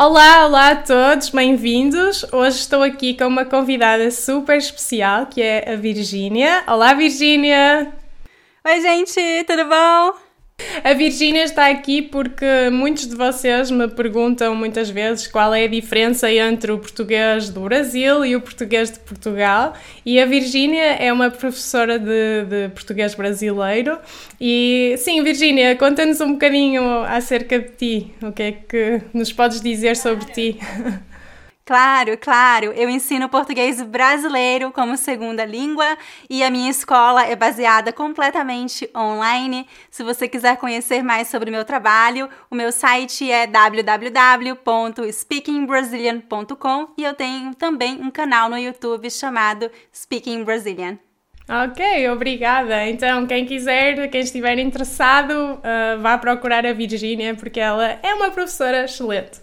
Olá, olá a todos, bem-vindos. Hoje estou aqui com uma convidada super especial que é a Virgínia. Olá, Virgínia! Oi, gente, tudo bom? A Virgínia está aqui porque muitos de vocês me perguntam muitas vezes qual é a diferença entre o português do Brasil e o português de Portugal. E a Virgínia é uma professora de, de português brasileiro. E sim, Virgínia, conta-nos um bocadinho acerca de ti. O que é que nos podes dizer sobre ti? Claro, claro. Eu ensino português brasileiro como segunda língua e a minha escola é baseada completamente online. Se você quiser conhecer mais sobre o meu trabalho, o meu site é www.speakingbrazilian.com e eu tenho também um canal no YouTube chamado Speaking Brazilian. Ok, obrigada. Então, quem quiser, quem estiver interessado, uh, vá procurar a Virgínia, porque ela é uma professora excelente.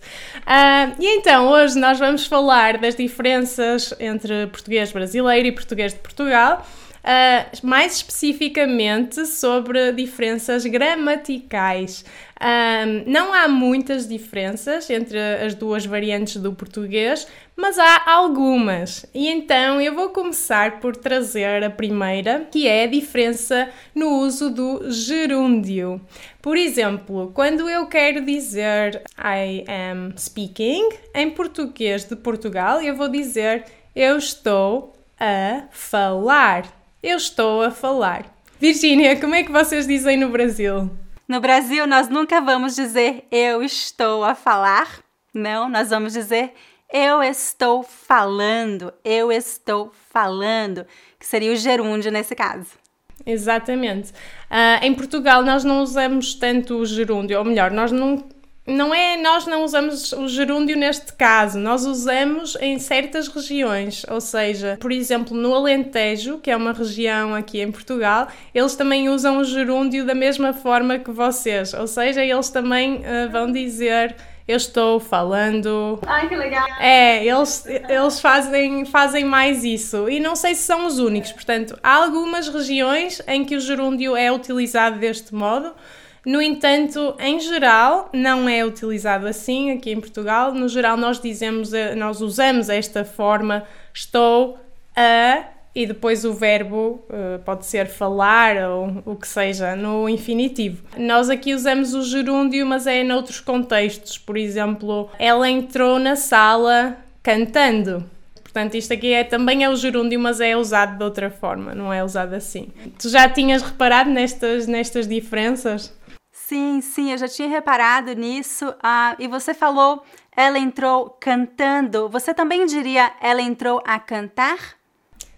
Uh, e então, hoje nós vamos falar das diferenças entre português brasileiro e português de Portugal. Uh, mais especificamente sobre diferenças gramaticais. Um, não há muitas diferenças entre as duas variantes do português, mas há algumas. E então eu vou começar por trazer a primeira, que é a diferença no uso do gerúndio. Por exemplo, quando eu quero dizer I am speaking, em português de Portugal, eu vou dizer eu estou a falar. Eu estou a falar. Virgínia, como é que vocês dizem no Brasil? No Brasil, nós nunca vamos dizer eu estou a falar. Não, nós vamos dizer eu estou falando, eu estou falando, que seria o gerúndio nesse caso. Exatamente. Uh, em Portugal nós não usamos tanto o gerúndio, ou melhor, nós não, não é nós não usamos o gerúndio neste caso, nós usamos em certas regiões, ou seja, por exemplo, no Alentejo, que é uma região aqui em Portugal, eles também usam o gerúndio da mesma forma que vocês, ou seja, eles também uh, vão dizer eu estou falando. Ai, que legal! É, eles, eles fazem, fazem mais isso. E não sei se são os únicos, portanto, há algumas regiões em que o gerúndio é utilizado deste modo. No entanto, em geral, não é utilizado assim aqui em Portugal. No geral, nós dizemos, eh, nós usamos esta forma estou a e depois o verbo uh, pode ser falar ou o que seja no infinitivo. Nós aqui usamos o gerúndio, mas é noutros contextos. Por exemplo, ela entrou na sala cantando. Portanto, isto aqui é, também é o gerúndio, mas é usado de outra forma, não é usado assim. Tu já tinhas reparado nestas, nestas diferenças? Sim, sim, eu já tinha reparado nisso. Ah, e você falou, ela entrou cantando. Você também diria, ela entrou a cantar?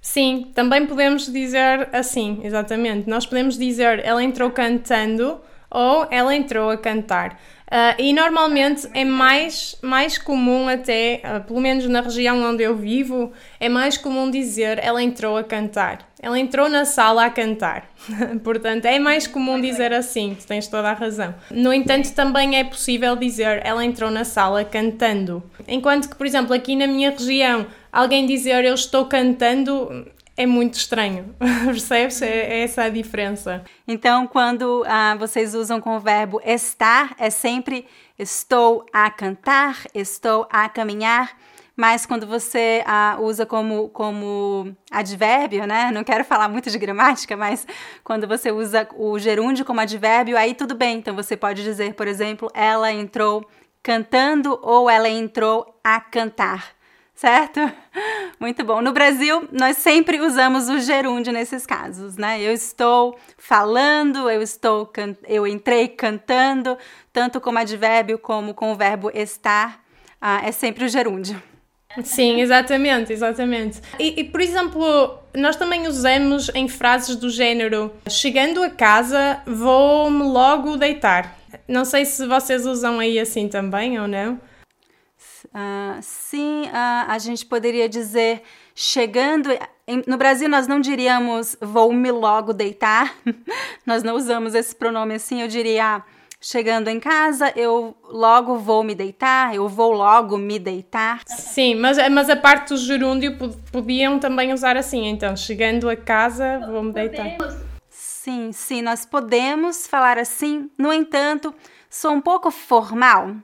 Sim, também podemos dizer assim, exatamente. Nós podemos dizer ela entrou cantando ou ela entrou a cantar. Uh, e normalmente é mais, mais comum, até, uh, pelo menos na região onde eu vivo, é mais comum dizer ela entrou a cantar. Ela entrou na sala a cantar. Portanto, é mais comum dizer assim, tu tens toda a razão. No entanto, também é possível dizer ela entrou na sala cantando. Enquanto que, por exemplo, aqui na minha região, alguém dizer eu estou cantando é muito estranho, percebes? É, é, essa a diferença. Então, quando ah, vocês usam com o verbo estar, é sempre estou a cantar, estou a caminhar. Mas quando você ah, usa como, como advérbio, né? Não quero falar muito de gramática, mas quando você usa o gerúndio como advérbio, aí tudo bem. Então você pode dizer, por exemplo, ela entrou cantando ou ela entrou a cantar certo? Muito bom. No Brasil, nós sempre usamos o gerúndio nesses casos, né? Eu estou falando, eu estou eu entrei cantando, tanto como advérbio como com o verbo estar, ah, é sempre o gerúndio. Sim, exatamente, exatamente. E, e, por exemplo, nós também usamos em frases do género: chegando a casa, vou-me logo deitar. Não sei se vocês usam aí assim também ou não. Uh, sim, uh, a gente poderia dizer chegando. Em, no Brasil, nós não diríamos vou me logo deitar, nós não usamos esse pronome assim, eu diria chegando em casa, eu logo vou me deitar, eu vou logo me deitar. Sim, mas, mas a parte do gerúndio podiam também usar assim, então, chegando a casa, vou me deitar. Sim, sim, nós podemos falar assim, no entanto, sou um pouco formal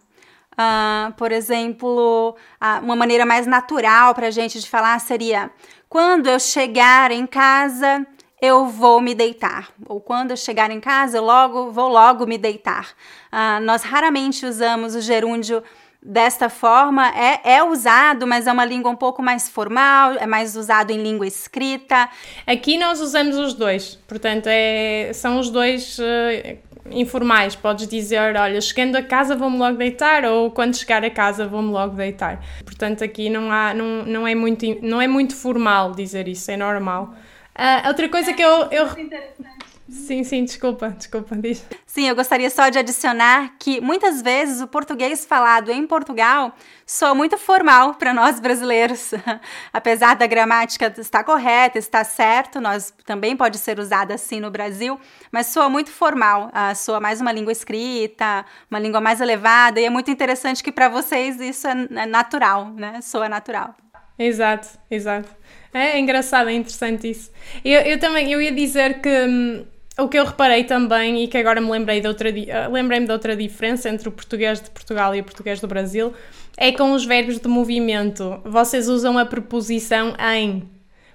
Uh, por exemplo, uh, uma maneira mais natural para a gente de falar seria: quando eu chegar em casa, eu vou me deitar. Ou quando eu chegar em casa, eu logo vou logo me deitar. Uh, nós raramente usamos o gerúndio desta forma. É, é usado, mas é uma língua um pouco mais formal, é mais usado em língua escrita. Aqui nós usamos os dois, portanto, é, são os dois. Uh informais. Podes dizer, olha, chegando a casa vou-me logo deitar ou quando chegar a casa vou-me logo deitar. Portanto, aqui não, há, não, não, é muito, não é muito formal dizer isso, é normal. Uh, outra coisa que eu... eu... Sim, sim, desculpa, desculpa, diz. Sim, eu gostaria só de adicionar que muitas vezes o português falado em Portugal soa muito formal para nós brasileiros. Apesar da gramática estar correta, estar certo, nós também pode ser usada assim no Brasil, mas soa muito formal, uh, soa mais uma língua escrita, uma língua mais elevada, e é muito interessante que para vocês isso é, é natural, né? Soa natural. Exato, exato. É, é engraçado, é interessante isso. Eu, eu também, eu ia dizer que hum, o que eu reparei também e que agora me lembrei de outra, uh, lembrei-me de outra diferença entre o português de Portugal e o português do Brasil é com os verbos de movimento. Vocês usam a preposição em.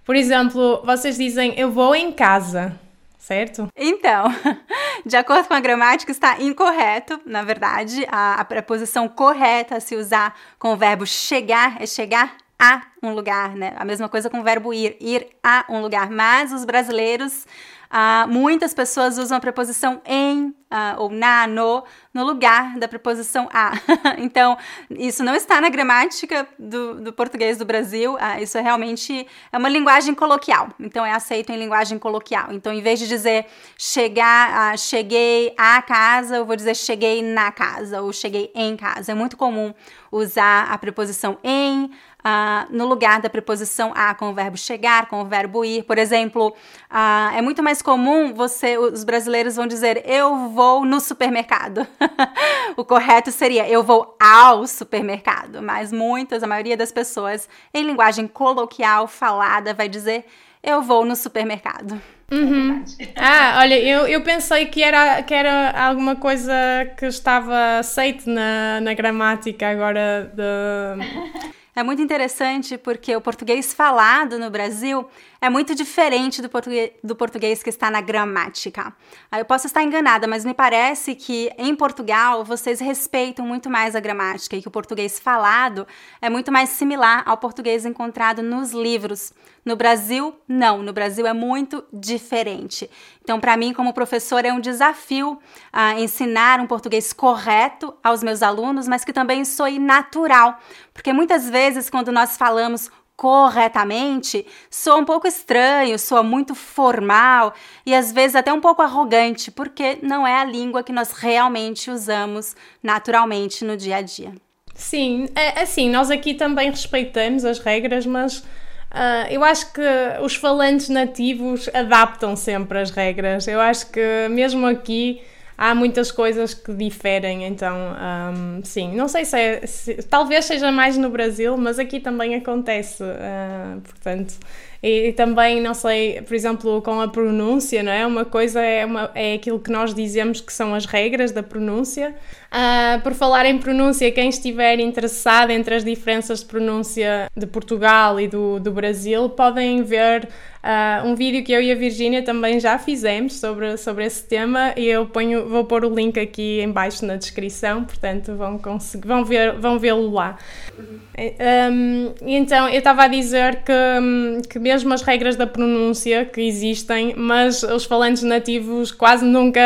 Por exemplo, vocês dizem eu vou em casa, certo? Então, de acordo com a gramática, está incorreto. Na verdade, a, a preposição correta a se usar com o verbo chegar é chegar a um lugar, né? A mesma coisa com o verbo ir, ir a um lugar. Mas os brasileiros, uh, muitas pessoas usam a preposição em uh, ou na, no, no lugar da preposição a. então, isso não está na gramática do, do português do Brasil. Uh, isso é realmente é uma linguagem coloquial. Então, é aceito em linguagem coloquial. Então, em vez de dizer chegar, cheguei à casa, eu vou dizer cheguei na casa ou cheguei em casa. É muito comum usar a preposição em uh, no lugar da preposição a com o verbo chegar, com o verbo ir. Por exemplo, uh, é muito mais comum você, os brasileiros vão dizer eu vou no supermercado. o correto seria eu vou ao supermercado, mas muitas, a maioria das pessoas, em linguagem coloquial falada, vai dizer eu vou no supermercado. Uhum. Ah, olha, eu, eu pensei que era, que era alguma coisa que estava aceite na, na gramática agora de... É muito interessante porque o português falado no Brasil é muito diferente do português, do português que está na gramática. Eu posso estar enganada, mas me parece que em Portugal vocês respeitam muito mais a gramática e que o português falado é muito mais similar ao português encontrado nos livros. No Brasil, não. No Brasil é muito diferente. Então, para mim, como professora, é um desafio uh, ensinar um português correto aos meus alunos, mas que também soe natural. Porque muitas vezes, quando nós falamos corretamente, soa um pouco estranho, soa muito formal e às vezes até um pouco arrogante, porque não é a língua que nós realmente usamos naturalmente no dia a dia. Sim, é, assim, nós aqui também respeitamos as regras, mas Uh, eu acho que os falantes nativos adaptam sempre as regras. Eu acho que mesmo aqui há muitas coisas que diferem, então um, sim, não sei se, é, se, talvez seja mais no Brasil, mas aqui também acontece, uh, portanto, e, e, também, não sei, por exemplo, com a pronúncia, não é? Uma coisa é, uma, é aquilo que nós dizemos que são as regras da pronúncia. Uh, por falar em pronúncia, quem estiver interessado entre as diferenças de pronúncia de Portugal e do, do Brasil, podem ver Uh, um vídeo que eu e a Virgínia também já fizemos sobre, sobre esse tema e eu ponho, vou pôr o link aqui embaixo na descrição, portanto vão, vão, ver, vão vê-lo lá. Uhum. Um, então, eu estava a dizer que, que mesmo as regras da pronúncia que existem, mas os falantes nativos quase nunca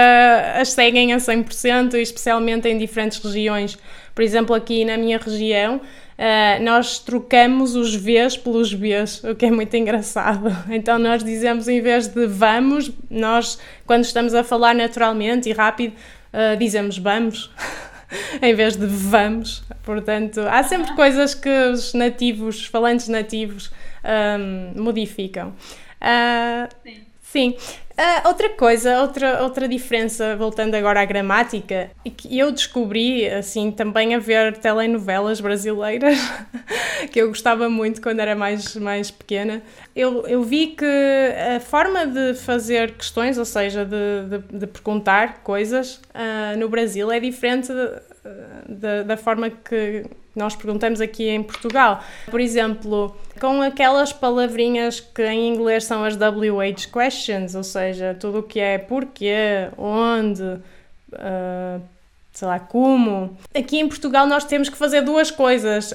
as seguem a 100%, especialmente em diferentes regiões. Por exemplo, aqui na minha região, uh, nós trocamos os Vs pelos Bs, o que é muito engraçado. Então nós dizemos em vez de vamos, nós quando estamos a falar naturalmente e rápido, uh, dizemos vamos. em vez de vamos. Portanto, há sempre coisas que os nativos, os falantes nativos, um, modificam. Uh, sim. sim. Uh, outra coisa, outra, outra diferença, voltando agora à gramática, e que eu descobri, assim, também a ver telenovelas brasileiras, que eu gostava muito quando era mais, mais pequena. Eu, eu vi que a forma de fazer questões, ou seja, de, de, de perguntar coisas uh, no Brasil é diferente de, da forma que nós perguntamos aqui em Portugal. Por exemplo, com aquelas palavrinhas que em inglês são as WH questions, ou seja, tudo o que é porquê, onde, uh, sei lá, como. Aqui em Portugal nós temos que fazer duas coisas.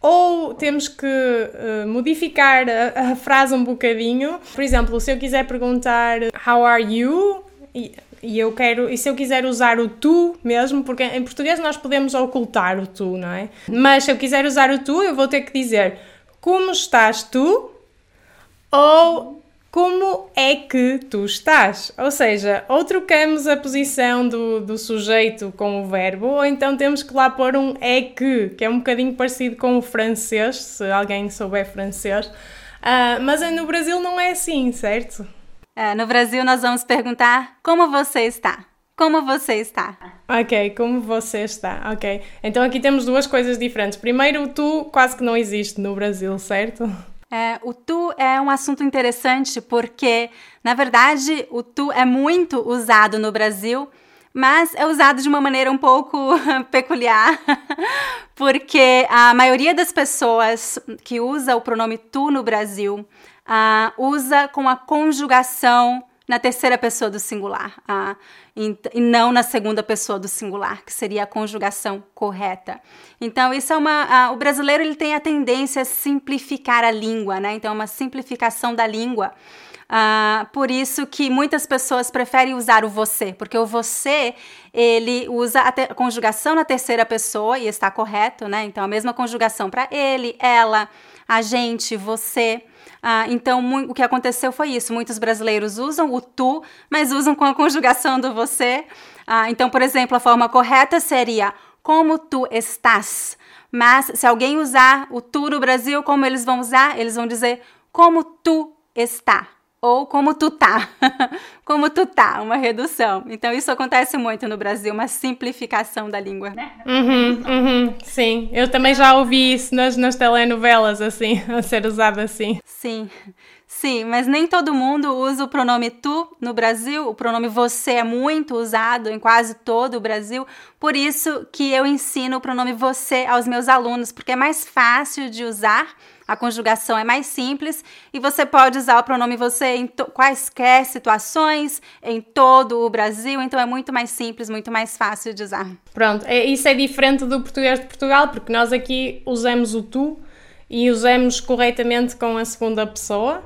Ou temos que uh, modificar a, a, frase um bocadinho. Por exemplo, se eu quiser perguntar How are you? E, e eu quero, e se eu quiser usar o tu mesmo, porque em português nós podemos ocultar o tu, não é? Mas se eu quiser usar o tu, eu vou ter que dizer como estás tu ou como é que tu estás. Ou seja, ou trocamos a posição do, do sujeito com o verbo, ou então temos que lá pôr um é que, que é um bocadinho parecido com o francês, se alguém souber francês. Uh, mas no Brasil não é assim, certo? É, no Brasil, nós vamos perguntar como você está. Como você está? Ok, como você está? Ok. Então aqui temos duas coisas diferentes. Primeiro, tu quase que não existe no Brasil, certo? É, o tu é um assunto interessante porque, na verdade, o tu é muito usado no Brasil, mas é usado de uma maneira um pouco peculiar, porque a maioria das pessoas que usa o pronome tu no Brasil uh, usa com a conjugação na terceira pessoa do singular e, não na segunda pessoa do singular, que seria a conjugação correta. Então, isso é uma. O brasileiro ele tem a tendência a simplificar a língua, né? Então, é uma simplificação da língua. Uh, por isso que muitas pessoas preferem usar o você, porque o você ele usa a, a conjugação na terceira pessoa e está correto, né? Então a mesma conjugação para ele, ela, a gente, você. Ah, então, o que aconteceu foi isso. Muitos brasileiros usam o tu, mas usam com a conjugação do você. Ah, então, por exemplo, a forma correta seria como tu estás. Mas se alguém usar o tu no Brasil, como eles vão usar? Eles vão dizer como tu está ou como tu tá. como tu tá, uma redução. Então isso acontece muito no Brasil, uma simplificação da língua. Né? Uhum, uhum, sim, eu também já ouvi isso nas, nas telenovelas, assim, a ser usado assim. Sim. Sim, mas nem todo mundo usa o pronome tu no Brasil. O pronome você é muito usado em quase todo o Brasil. Por isso que eu ensino o pronome você aos meus alunos, porque é mais fácil de usar a conjugação é mais simples e você pode usar o pronome você em quaisquer situações, em todo o Brasil, então é muito mais simples, muito mais fácil de usar. Pronto, é, isso é diferente do português de Portugal, porque nós aqui usamos o tu e usamos corretamente com a segunda pessoa.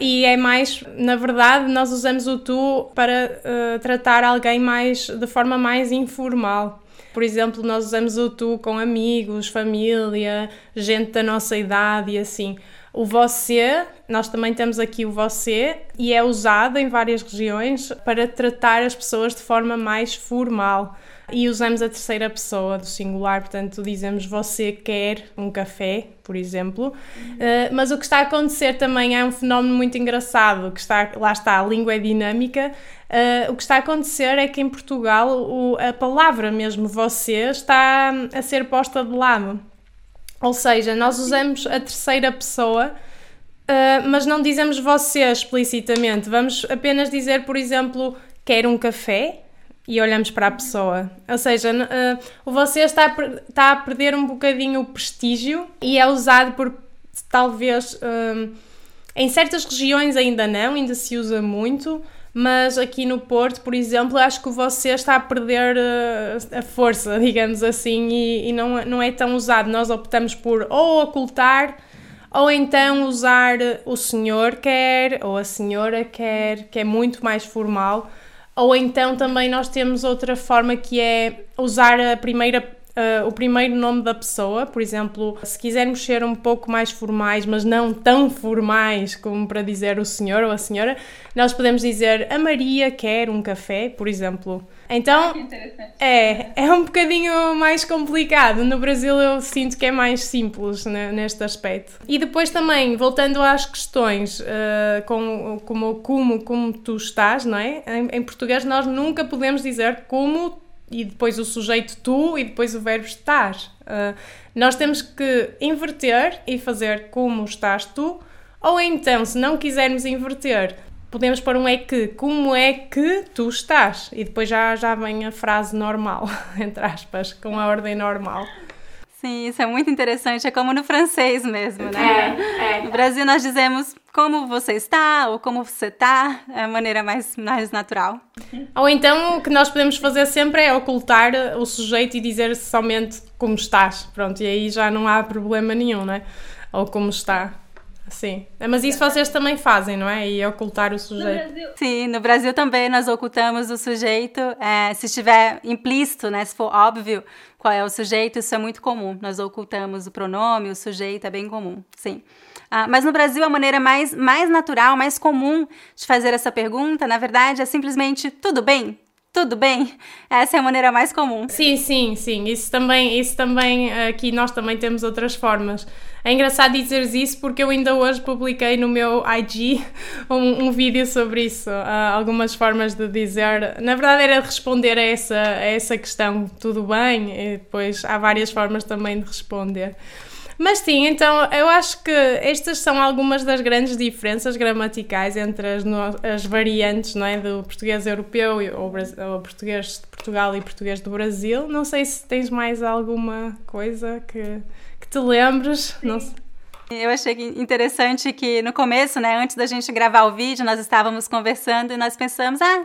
E é mais, na verdade, nós usamos o tu para uh, tratar alguém mais de forma mais informal. Por exemplo, nós usamos o tu com amigos, família, gente da nossa idade e assim. O você, nós também temos aqui o você e é usado em várias regiões para tratar as pessoas de forma mais formal. E usamos a terceira pessoa do singular, portanto, dizemos você quer um café, por exemplo. Uh, mas o que está a acontecer também é um fenómeno muito engraçado, que está, lá está, a língua é dinâmica. Uh, o que está a acontecer é que em Portugal o, a palavra mesmo você está a ser posta de lado. Ou seja, nós usamos a terceira pessoa, uh, mas não dizemos você explicitamente. Vamos apenas dizer, por exemplo, quer um café e olhamos para a pessoa. Ou seja, uh, o você está a, está a perder um bocadinho o prestígio e é usado por talvez. Uh, em certas regiões ainda não, ainda se usa muito, mas aqui no Porto, por exemplo, acho que você está a perder uh, a força, digamos assim, e, e, não, não é tão usado. Nós optamos por ou ocultar ou então usar o senhor quer ou a senhora quer, que é muito mais formal. Ou então também nós temos outra forma que é usar a primeira uh, o primeiro nome da pessoa, por exemplo, se quisermos ser um pouco mais formais, mas não tão formais como para dizer o senhor ou a senhora, nós podemos dizer a Maria quer um café, por exemplo. Então, é, é um bocadinho mais complicado. No Brasil eu sinto que é mais simples né, neste aspecto. E depois também, voltando às questões, uh, com, como, como, como tu estás, não é? Em, em português nós nunca podemos dizer como e depois o sujeito tu e depois o verbo estar. Uh, nós temos que inverter e fazer como estás tu, ou então, se não quisermos inverter, podemos pôr um é que, como é que tu estás? E depois já, já vem a frase normal, entre aspas, com a ordem normal. Sim, isso é muito interessante. É como no francês mesmo, né? É, é. No Brasil nós dizemos como você está ou como você está, é a maneira mais, mais natural. Ou então o que nós podemos fazer sempre é ocultar o sujeito e dizer somente como estás. Pronto, e aí já não há problema nenhum, né? Ou como está. Sim, mas isso vocês também fazem, não é? E ocultar o sujeito. No Sim, no Brasil também nós ocultamos o sujeito, é, se estiver implícito, né? Se for óbvio qual é o sujeito, isso é muito comum. Nós ocultamos o pronome, o sujeito, é bem comum, sim. Ah, mas no Brasil, a maneira mais, mais natural, mais comum de fazer essa pergunta, na verdade, é simplesmente tudo bem? Tudo bem? Essa é a maneira mais comum. Sim, sim, sim. Isso também, isso também aqui nós também temos outras formas. É engraçado dizeres isso porque eu ainda hoje publiquei no meu IG um, um vídeo sobre isso, uh, algumas formas de dizer. Na verdade era responder a essa, a essa questão, tudo bem, e depois há várias formas também de responder. Mas sim, então eu acho que estas são algumas das grandes diferenças gramaticais entre as, as variantes não é, do português europeu ou, ou português de Portugal e português do Brasil. Não sei se tens mais alguma coisa que, que te lembres. Não sei. Eu achei interessante que no começo, né, antes da gente gravar o vídeo, nós estávamos conversando e nós pensamos, ah,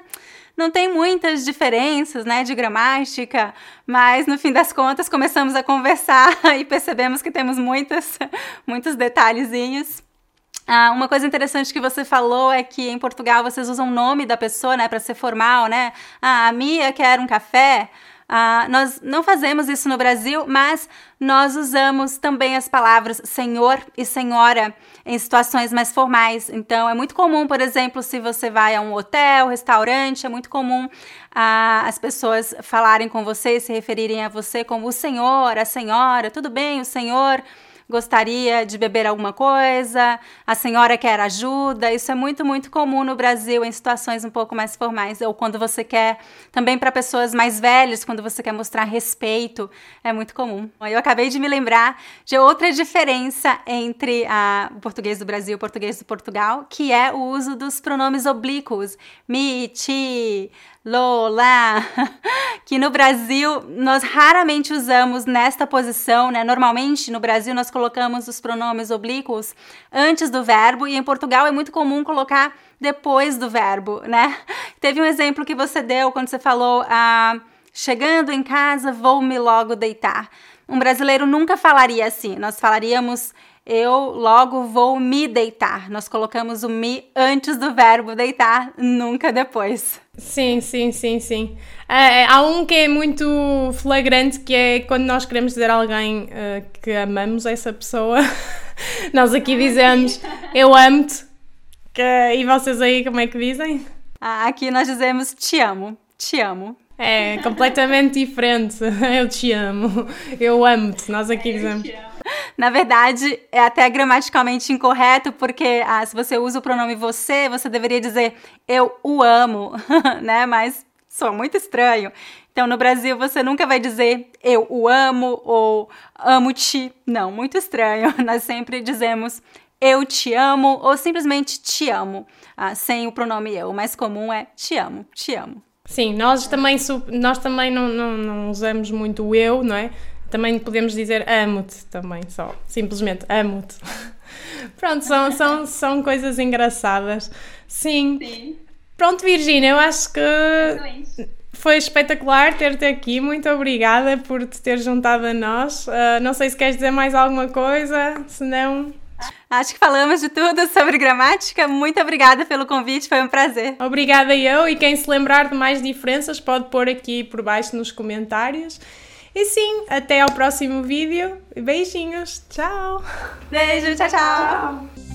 não tem muitas diferenças, né, de gramática, mas no fim das contas começamos a conversar e percebemos que temos muitas, muitos detalhezinhos. Ah, uma coisa interessante que você falou é que em Portugal vocês usam o nome da pessoa, né, para ser formal, né? Ah, a Mia quer um café. Uh, nós não fazemos isso no Brasil, mas nós usamos também as palavras senhor e senhora em situações mais formais. Então, é muito comum, por exemplo, se você vai a um hotel, restaurante, é muito comum uh, as pessoas falarem com você, se referirem a você como o senhor, a senhora, tudo bem, o senhor gostaria de beber alguma coisa, a senhora quer ajuda. Isso é muito, muito comum no Brasil em situações um pouco mais formais, ou quando você quer, também para pessoas mais velhas, quando você quer mostrar respeito, é muito comum. Eu acabei de me lembrar de outra diferença entre a, o português do Brasil e o português do Portugal, que é o uso dos pronomes oblíquos, mi, ti, Lola, que no Brasil nós raramente usamos nesta posição, né? Normalmente no Brasil nós colocamos os pronomes oblíquos antes do verbo e em Portugal é muito comum colocar depois do verbo, né? Teve um exemplo que você deu quando você falou, ah, chegando em casa vou me logo deitar. Um brasileiro nunca falaria assim. Nós falaríamos eu logo vou me deitar. Nós colocamos o me antes do verbo deitar, nunca depois. Sim, sim, sim, sim. É, há um que é muito flagrante que é quando nós queremos dizer a alguém uh, que amamos essa pessoa. nós aqui dizemos eu amo-te. E vocês aí como é que dizem? Ah, aqui nós dizemos te amo, te amo. É completamente diferente. Eu te amo. Eu amo-te. Nós aqui dizemos. Na verdade, é até gramaticalmente incorreto, porque ah, se você usa o pronome você, você deveria dizer eu o amo, né? Mas sou muito estranho. Então, no Brasil, você nunca vai dizer eu o amo ou amo-te. Não, muito estranho. Nós sempre dizemos eu te amo ou simplesmente te amo, ah, sem o pronome eu. O mais comum é te amo, te amo. Sim, nós também, nós também não, não, não usamos muito o eu, não é? Também podemos dizer amo-te também, só. Simplesmente amo-te. Pronto, são, são, são coisas engraçadas. Sim. Sim. Pronto, Virginia, eu acho que Excelente. foi espetacular ter-te aqui. Muito obrigada por te ter juntado a nós. Uh, não sei se queres dizer mais alguma coisa, se não. Acho que falamos de tudo sobre gramática. Muito obrigada pelo convite, foi um prazer. Obrigada eu, e quem se lembrar de mais diferenças pode pôr aqui por baixo nos comentários. E sim, até ao próximo vídeo. Beijinhos. Tchau. Beijo, tchau, tchau. tchau.